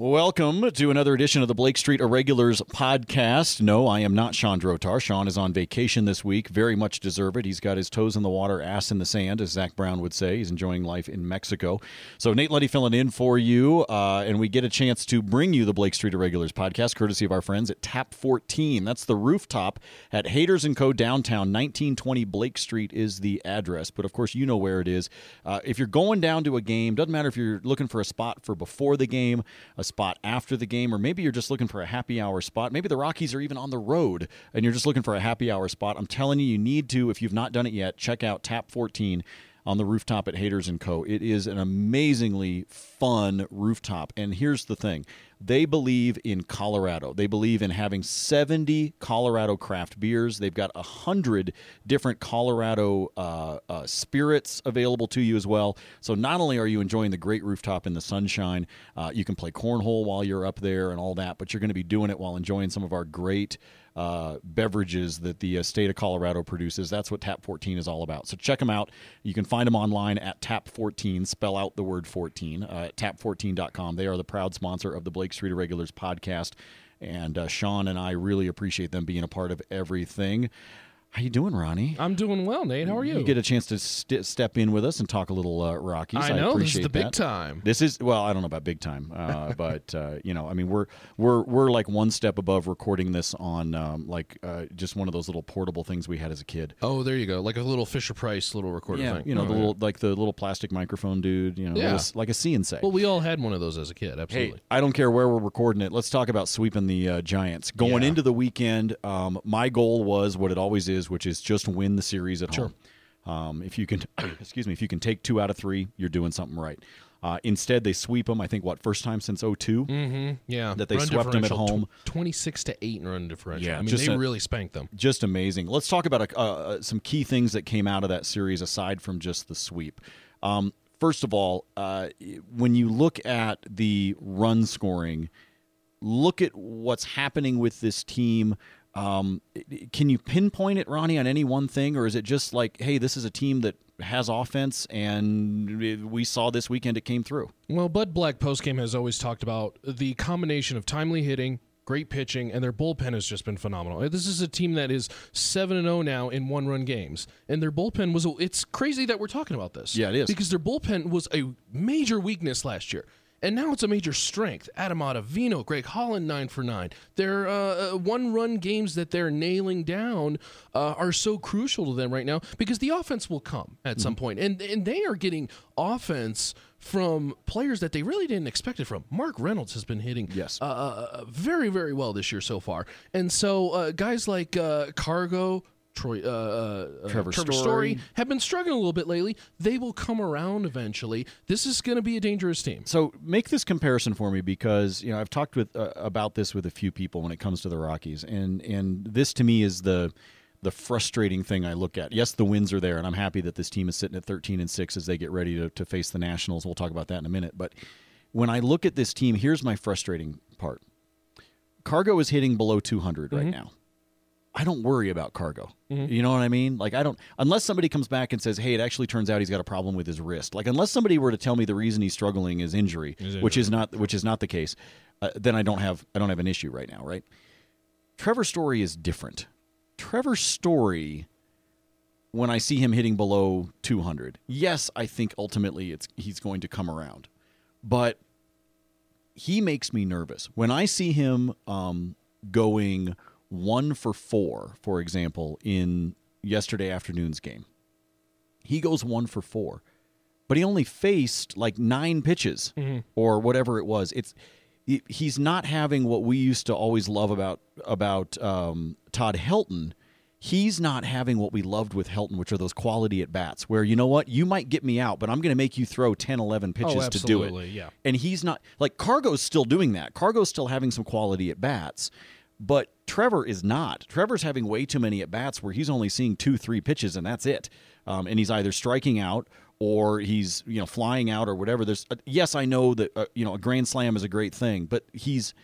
Welcome to another edition of the Blake Street Irregulars podcast. No, I am not Shawn Drotar. Sean is on vacation this week. Very much deserve it. He's got his toes in the water, ass in the sand, as Zac Brown would say. He's enjoying life in Mexico. So Nate Lundy filling in for you, uh, and we get a chance to bring you the Blake Street Irregulars podcast, courtesy of our friends at Tap 14. That's the rooftop at Haters and Co. downtown. 1920 Blake Street is the address, but of course you know where it is. Uh, if you're going down to a game, doesn't matter if you're looking for a spot for before the game, a spot after the game, or maybe you're just looking for a happy hour spot. Maybe the Rockies are even on the road and you're just looking for a happy hour spot. I'm telling you, you need to, if you've not done it yet, check out Tap 14 on the rooftop at Haters and Co. It is an amazingly fun rooftop. And here's the thing they believe in Colorado. They believe in having 70 Colorado craft beers. They've got 100 different Colorado uh, uh, spirits available to you as well. So not only are you enjoying the great rooftop in the sunshine, uh, you can play cornhole while you're up there and all that, but you're going to be doing it while enjoying some of our great uh, beverages that the uh, state of Colorado produces. That's what Tap 14 is all about. So check them out. You can find them online at Tap 14. Spell out the word 14 uh, at tap14.com. They are the proud sponsor of the Blake Street Irregulars podcast. And uh, Shawn and I really appreciate them being a part of everything. How you doing, Ronnie? I'm doing well, Nate. How are you? You get a chance to st- step in with us and talk a little uh, Rockies. I know this is the big that. time. This is well, I don't know about big time, uh, but uh, you know, I mean, we're we're we're like one step above recording this on um, like uh, just one of those little portable things we had as a kid. Oh, there you go, like a little Fisher Price little recorder Yeah, thing. you know, Oh, the yeah. little like the little plastic microphone dude. You know, Yeah. little- like a and. Well, we all had one of those as a kid. Hey, Absolutely. I don't care where we're recording it. Let's talk about sweeping the uh, Giants. Going Yeah. into the weekend, um, my goal was what it always is, which is just win the series at home. Um, if you can, excuse me, if you can take two out of three, you're doing something right. Uh, instead, they sweep them. I think what first time since 02? Mm-hmm. Yeah, That they Run them at home. tw- Twenty-six to eight in run differential. Yeah, I mean they a- really spanked them. just amazing. Let's talk about a, uh, some key things that came out of that series aside from just the sweep. Um, first of all, uh, when you look at the run scoring, look at what's happening with this team. Um, can you pinpoint it, Ronnie, on any one thing, or is it just like, hey, this is a team that has offense, and we saw this weekend it came through? Well, Bud Black postgame has always talked about the combination of timely hitting, great pitching, and their bullpen has just been phenomenal. This is a team that is seven and zero now in one-run games, and their bullpen was. It's crazy that we're talking about this. Yeah, it is. because their bullpen was a major weakness last year. And now it's a major strength. Adam Ottavino, Greg Holland, nine for nine. Their uh, uh, one-run games that they're nailing down uh, are so crucial to them right now because the offense will come at some point, and and they are getting offense from players that they really didn't expect it from. Mark Reynolds has been hitting Yes. uh, uh, very very well this year so far, and so uh, guys like uh, Cargo. Troy, uh, uh, Trevor Trevor Story. Story have been struggling a little bit lately. They will come around eventually. This is going to be a dangerous team. So make this comparison for me because you know I've talked with uh, about this with a few people when it comes to the Rockies, and and this to me is the the frustrating thing I look at. Yes, the wins are there, and I'm happy that this team is sitting at 13 and six as they get ready to, to face the Nationals. We'll talk about that in a minute. But when I look at this team, here's my frustrating part: Cargo is hitting below 200 right now. I don't worry about Cargo. You know what I mean? Like I don't unless somebody comes back and says, "Hey, it actually turns out he's got a problem with his wrist." Like unless somebody were to tell me the reason he's struggling is injury, which is not which is not the case, uh, then I don't have I don't have an issue right now, right? Trevor Story is different. Trevor Story when I see him hitting below 200. Yes, I think ultimately it's he's going to come around. But he makes me nervous. When I see him um, going one for four, for example, in yesterday afternoon's game, he goes one for four, but he only faced like nine pitches or whatever it was. It's he's not having what we used to always love about about um, Todd Helton. He's not having what we loved with Helton, which are those quality at bats, where you know what, you might get me out, but I'm going to make you throw 10, 11 pitches to do it. yeah. And he's not like Cargo's still doing that. Cargo's still having some quality at bats, but Trevor is not. Trevor's having way too many at bats where he's only seeing two, three pitches and that's it. Um, and he's either striking out or he's you know flying out or whatever. There's uh, yes, I know that uh, you know a grand slam is a great thing, but he's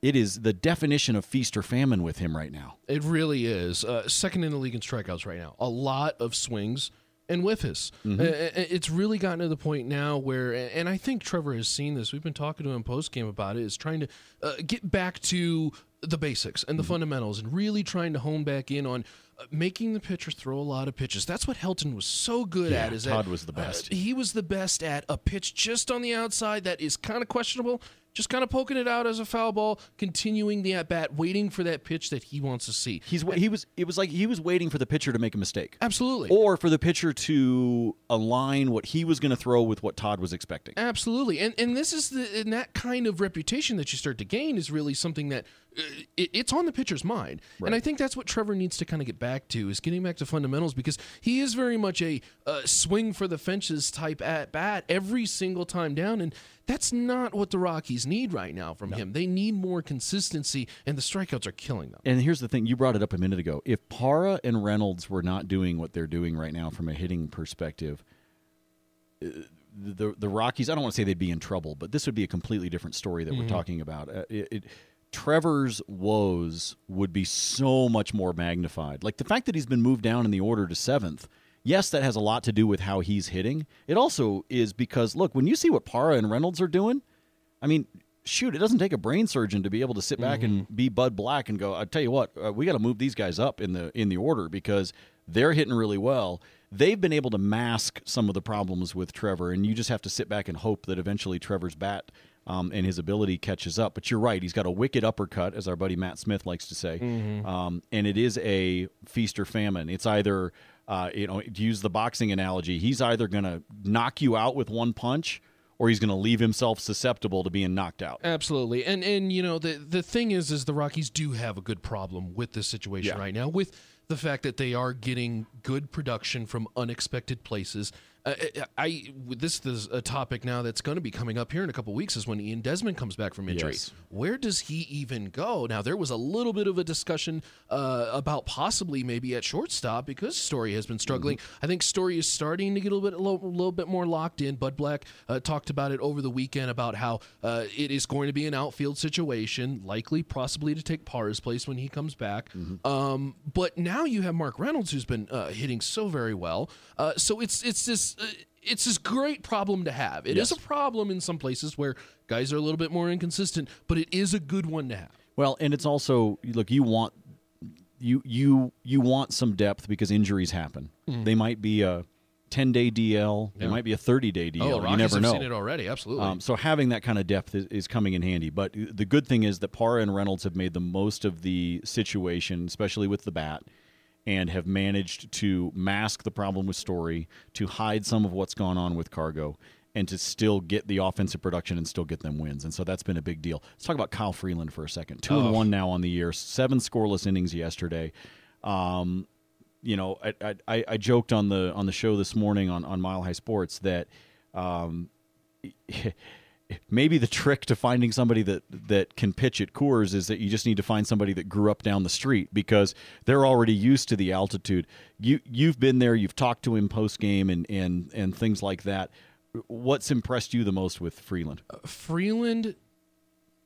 it is the definition of feast or famine with him right now. It really is. Uh, second in the league in strikeouts right now. A lot of swings and whiffs. Mm-hmm. It's really gotten to the point now where, and I think Trevor has seen this. We've been talking to him post game about it. Is trying to uh, get back to the basics and the Mm-hmm. fundamentals, and really trying to hone back in on uh, making the pitcher throw a lot of pitches. That's what Helton was so good Yeah, at. Is Todd that, was the uh, best. he was the best at a pitch just on the outside that is kind of questionable. Just kind of poking it out as a foul ball, continuing the at bat, waiting for that pitch that he wants to see. He's he was it was like he was waiting for the pitcher to make a mistake. Absolutely. Or for the pitcher to align what he was going to throw with what Todd was expecting. Absolutely, and and this is the and that kind of reputation that you start to gain is really something that uh, it, it's on the pitcher's mind, and I think that's what Trevor needs to kind of get back to is getting back to fundamentals because he is very much a uh, swing for the fences type at bat every single time down, and that's not what the Rockies need right now from him. They need more consistency, and the strikeouts are killing them. And here's the thing: you brought it up a minute ago. If Parra and Reynolds were not doing what they're doing right now from a hitting perspective, uh, the the Rockies. I don't want to say they'd be in trouble, but this would be a completely different story that we're talking about. Uh, it, it, Trevor's woes would be so much more magnified. Like the fact that he's been moved down in the order to seventh. Yes, that has a lot to do with how he's hitting. It also is because look, when you see what Parra and Reynolds are doing, I mean, shoot, it doesn't take a brain surgeon to be able to sit back and be Bud Black and go, I tell you what, uh, we got to move these guys up in the in the order because they're hitting really well. They've been able to mask some of the problems with Trevor, and you just have to sit back and hope that eventually Trevor's bat um, and his ability catches up. But you're right; he's got a wicked uppercut, as our buddy Matt Smith likes to say, um, and it is a feast or famine. It's either uh, you know, to use the boxing analogy, he's either going to knock you out with one punch or he's going to leave himself susceptible to being knocked out. Absolutely, and and you know the the thing is, is the Rockies do have a good problem with this situation Yeah. right now, with the fact that they are getting good production from unexpected places. Uh, I, I this is a topic now that's going to be coming up here in a couple weeks is when Ian Desmond comes back from injury. Yes. Where does he even go? Now there was a little bit of a discussion uh, about possibly maybe at shortstop because Story has been struggling. I think Story is starting to get a little bit a little, little bit more locked in. Bud Black uh, talked about it over the weekend about how uh, it is going to be an outfield situation, likely possibly to take Parra's place when he comes back. Um, but now you have Mark Reynolds who's been uh, hitting so very well. Uh, so it's it's this. Uh, it's this great problem to have. It is Yes. a problem in some places where guys are a little bit more inconsistent, but it is a good one to have. Well, and it's also look, you want you you you want some depth because injuries happen. They might be a 10-day DL, they Yeah. might be a 30-day DL. Oh, you Rockies never know. seen it already. Absolutely. Um, so having that kind of depth is, is coming in handy. But the good thing is that Parra and Reynolds have made the most of the situation, especially with the bat, and have managed to mask the problem with Story, to hide some of what's gone on with Cargo, and to still get the offensive production and still get them wins. And so that's been a big deal. Let's talk about Kyle Freeland for a second. Two Oh. and one now on the year, seven scoreless innings yesterday. Um, you know, I, I- I, joked on the on the show this morning on, on Mile High Sports that um, maybe the trick to finding somebody that that can pitch at Coors is that you just need to find somebody that grew up down the street because they're already used to the altitude. You you've been there, you've talked to him post game and and and things like that. What's impressed you the most with Freeland? Uh, Freeland,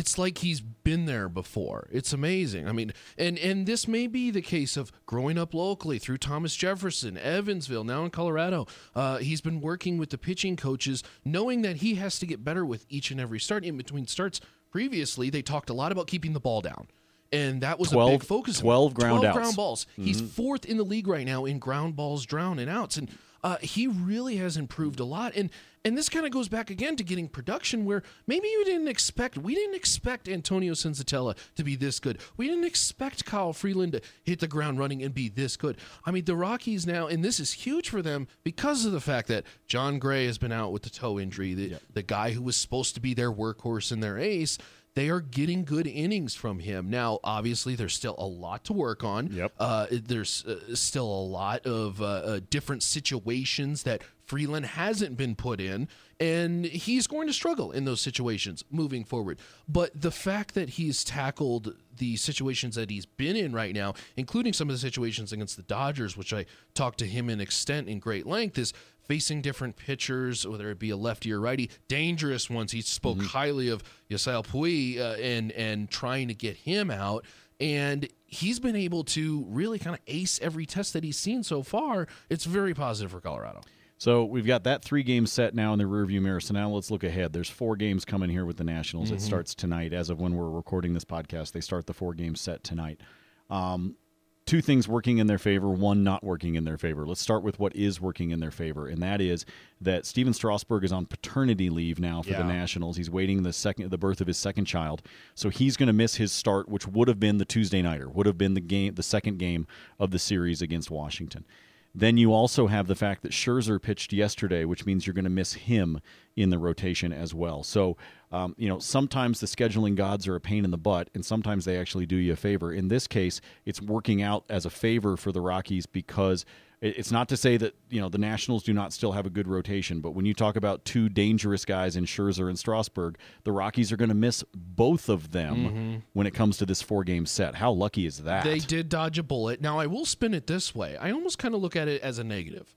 it's like he's been there before. It's amazing. I mean, and and this may be the case of growing up locally through Thomas Jefferson, Evansville, now in Colorado. Uh, he's been working with the pitching coaches, knowing that he has to get better with each and every start. In between starts, previously they talked a lot about keeping the ball down. And that was a 12 big focus. 12 ground 12 outs. ground balls. He's fourth in the league right now in ground balls, drown, and outs. And uh, he really has improved a lot. And and this kind of goes back again to getting production where maybe you didn't expect. We didn't expect Antonio Senzatela to be this good. We didn't expect Kyle Freeland to hit the ground running and be this good. I mean, the Rockies now, and this is huge for them because of the fact that Jon Gray has been out with the toe injury. The, the guy who was supposed to be their workhorse and their ace they are getting good innings from him. Now, obviously, there's still a lot to work on. Yep. Uh, there's uh, still a lot of uh, uh, different situations that Freeland hasn't been put in, and he's going to struggle in those situations moving forward. But the fact that he's tackled the situations that he's been in right now, including some of the situations against the Dodgers, which I talked to him in extent in great length, is facing different pitchers, whether it be a lefty or righty, dangerous ones. He spoke highly of Yasiel Puig uh, and and trying to get him out. and he's been able to really kind of ace every test that he's seen so far. It's very positive for Colorado. So we've got that three game set now in the rearview mirror. So now let's look ahead. There's four games coming here with the Nationals. Mm-hmm. It starts tonight. As of when we're recording this podcast, they start the four game set tonight. Um, two things working in their favor, one not working in their favor. Let's start with what is working in their favor, and that is that Stephen Strasburg is on paternity leave now for Yeah. the Nationals. He's waiting the second the birth of his second child, so he's going to miss his start, which would have been the Tuesday nighter, would have been the game, the second game of the series against Washington. Then you also have the fact that Scherzer pitched yesterday, which means you're going to miss him in the rotation as well. So, um, you know, sometimes the scheduling gods are a pain in the butt, and sometimes they actually do you a favor. In this case, it's working out as a favor for the Rockies because it's not to say that you know the Nationals do not still have a good rotation, but when you talk about two dangerous guys in Scherzer and Strasburg, the Rockies are going to miss both of them mm-hmm. when it comes to this four-game set. How lucky is that? They did dodge a bullet. Now I will spin it this way. I almost kind of look at it as a negative.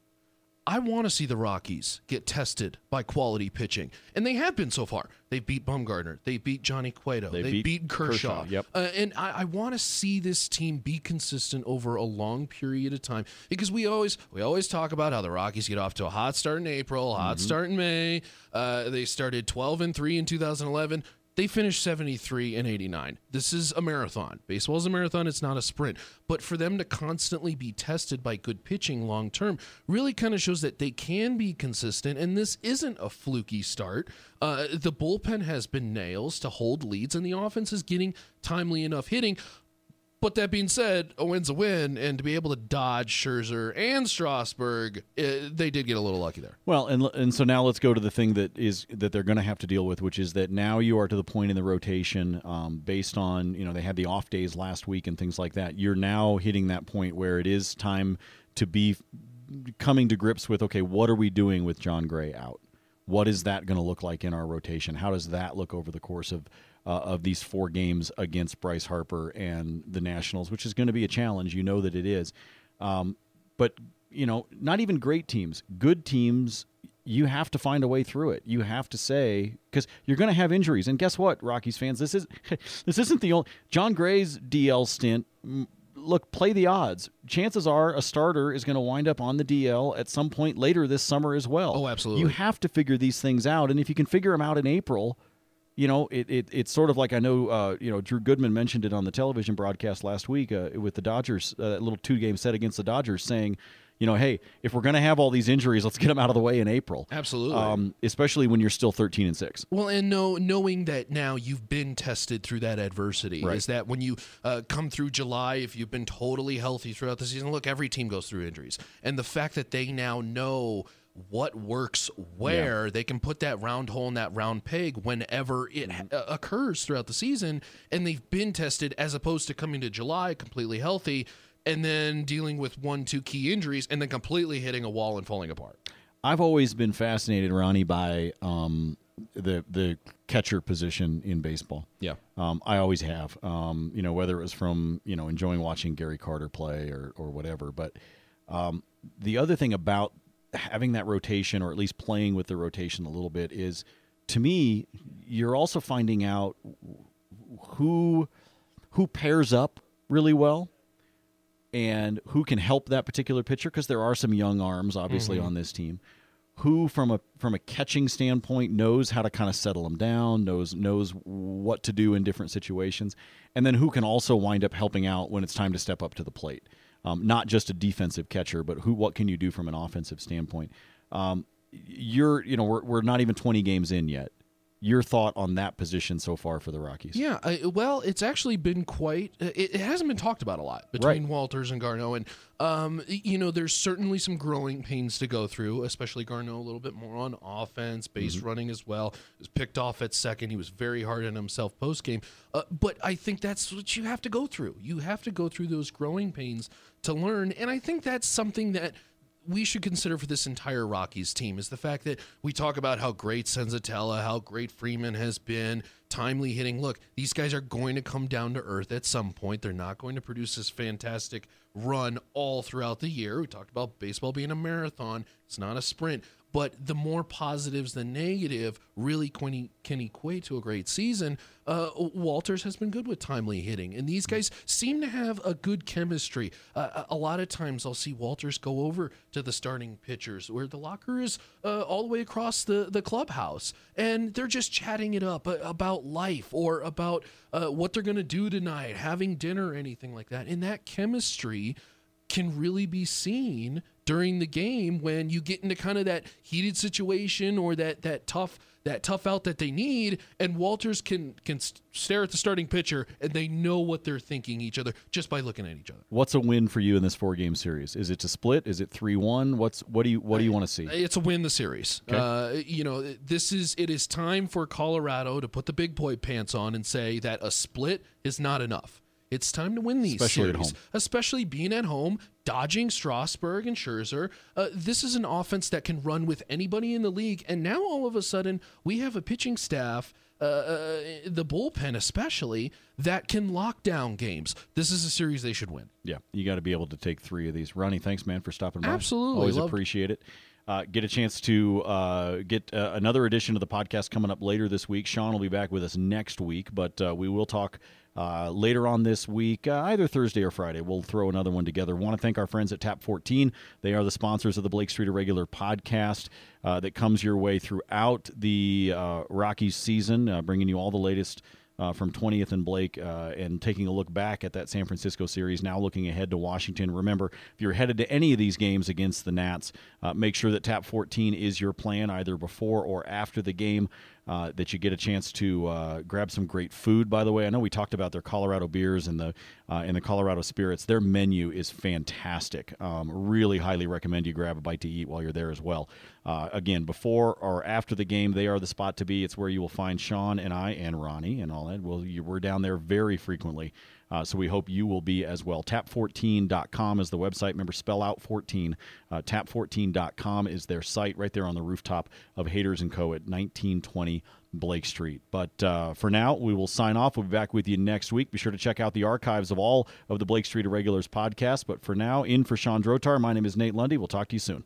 I want to see the Rockies get tested by quality pitching, and they have been so far. They beat Bumgarner, they beat Johnny Cueto, they, beat beat, Kershaw. Kershaw, yep. Uh, and I, I want to see this team be consistent over a long period of time because we always we always talk about how the Rockies get off to a hot start in April, hot Mm-hmm. start in May. Uh, they started 12 and three in 2011. They finished 73 and 89. This is a marathon. Baseball is a marathon, it's not a sprint. But for them to constantly be tested by good pitching long term really kind of shows that they can be consistent. And this isn't a fluky start. Uh, the bullpen has been nails to hold leads, and the offense is getting timely enough hitting. But that being said, a win's a win, and to be able to dodge Scherzer and Strasburg, eh, they did get a little lucky there. Well, and and so now let's go to the thing that is that they're going to have to deal with, which is that now you are to the point in the rotation, um, based on you know they had the off days last week and things like that. You're now hitting that point where it is time to be coming to grips with okay, what are we doing with Jon Gray out? What is that going to look like in our rotation? How does that look over the course of uh, of these four games against Bryce Harper and the Nationals, which is going to be a challenge. You know that it is. Um, but you know, not even great teams, good teams. You have to find a way through it. You have to say because you're going to have injuries, and guess what, Rockies fans? This is this isn't the only Jon Gray's DL stint. Look, play the odds. Chances are a starter is going to wind up on the DL at some point later this summer as well. Oh, absolutely. You have to figure these things out, and if you can figure them out in April, you know, it, it it's sort of like I know, uh, you know, Drew Goodman mentioned it on the television broadcast last week uh, with the Dodgers, uh, that little two game set against the Dodgers, saying, you know, hey, if we're going to have all these injuries, let's get them out of the way in April. Absolutely. Um, especially when you're still 13 and six. Well, and know, knowing that now you've been tested through that adversity Right. is that when you uh, come through July, if you've been totally healthy throughout the season, look, every team goes through injuries, and the fact that they now know what works where they can put that round hole in that round peg whenever it ha- uh, occurs throughout the season and they've been tested as opposed to coming to july completely healthy and then dealing with one two key injuries and then completely hitting a wall and falling apart I've always been fascinated, Ronnie, by um, the the catcher position in baseball. yeah Um, I always have. Um, you know, whether it was from you know enjoying watching Gary Carter play or or whatever. But um, the other thing about having that rotation, or at least playing with the rotation a little bit, is to me, you're also finding out who who pairs up really well and who can help that particular pitcher because there are some young arms obviously mm-hmm. on this team who from a from a catching standpoint knows how to kind of settle them down knows knows what to do in different situations and then who can also wind up helping out when it's time to step up to the plate um, not just a defensive catcher but who what can you do from an offensive standpoint? Um, you're you know we're, we're not even 20 games in yet your thought on that position so far for the rockies Yeah, I, well, it's actually been quite. It, it hasn't been talked about a lot between Right. Wolters and Garneau, and um, you know, there's certainly some growing pains to go through, especially Garneau a little bit more on offense, base running as well. Was picked off at second. He was very hard on himself post game, uh, but I think that's what you have to go through. You have to go through those growing pains to learn, and I think that's something that we should consider for this entire Rockies team is the fact that we talk about how great Senzatela, how great Freeman has been, timely hitting. Look, these guys are going to come down to earth at some point. They're not going to produce this fantastic run all throughout the year. We talked about baseball being a marathon, it's not a sprint. But the more positives than negative really can, can equate to a great season. Uh, Wolters has been good with timely hitting, and these guys seem to have a good chemistry. Uh, a lot of times I'll see Wolters go over to the starting pitchers where the locker is uh, all the way across the, the clubhouse, and they're just chatting it up uh, about life or about uh, what they're going to do tonight, having dinner, or anything like that. And that chemistry can really be seen during the game when you get into kind of that heated situation or that that tough that tough out that they need and Wolters can can stare at the starting pitcher and they know what they're thinking each other just by looking at each other. What's a win for you in this four game series? Is it to split? Is it 3-1? What's what do you what do you want to see? It's a win the series. Okay. Uh, you know, this is it is time for Colorado to put the big boy pants on and say that a split is not enough. It's time to win these especially series, especially being at home, dodging Strasburg and Scherzer. Uh, this is an offense that can run with anybody in the league, and now all of a sudden we have a pitching staff. Uh, uh, the bullpen, especially, that can lock down games. This is a series they should win. Yeah, you got to be able to take three of these. Ronnie, thanks, man, for stopping by. Absolutely, always Loved- appreciate it. Uh, get a chance to uh, get uh, another edition of the podcast coming up later this week. Shawn will be back with us next week, but uh, we will talk uh, later on this week, uh, either Thursday or Friday. We'll throw another one together. Want to thank our friends at Tap 14. They are the sponsors of the Blake Street Irregular podcast that comes your way throughout the Rockies season, bringing you all the latest uh, from 20th and Blake uh, and taking a look back at that San Francisco series, now looking ahead to Washington. Remember, if you're headed to any of these games against the Nats, uh, make sure that Tap 14 is your plan either before or after the game uh, that you get a chance to uh, grab some great food. By the way, I know we talked about their Colorado beers and the uh, and the Colorado spirits. Their menu is fantastic. Um, really highly recommend you grab a bite to eat while you're there as well. Uh, again, before or after the game, they are the spot to be. It's where you will find Shawn and I and Ronnie and all that. Well, you, we're down there very frequently. Uh, so we hope you will be as well. Tap14.com is the website. Remember, spell out 14. Uh, tap14.com is their site right there on the rooftop of Haters and Co. at 1920 Blake Street. But uh, for now, we will sign off. We'll be back with you next week. Be sure to check out the archives of all of the Blake Street Irregulars podcast. But for now, in for Shawn Drotar, my name is Nate Lundy. We'll talk to you soon.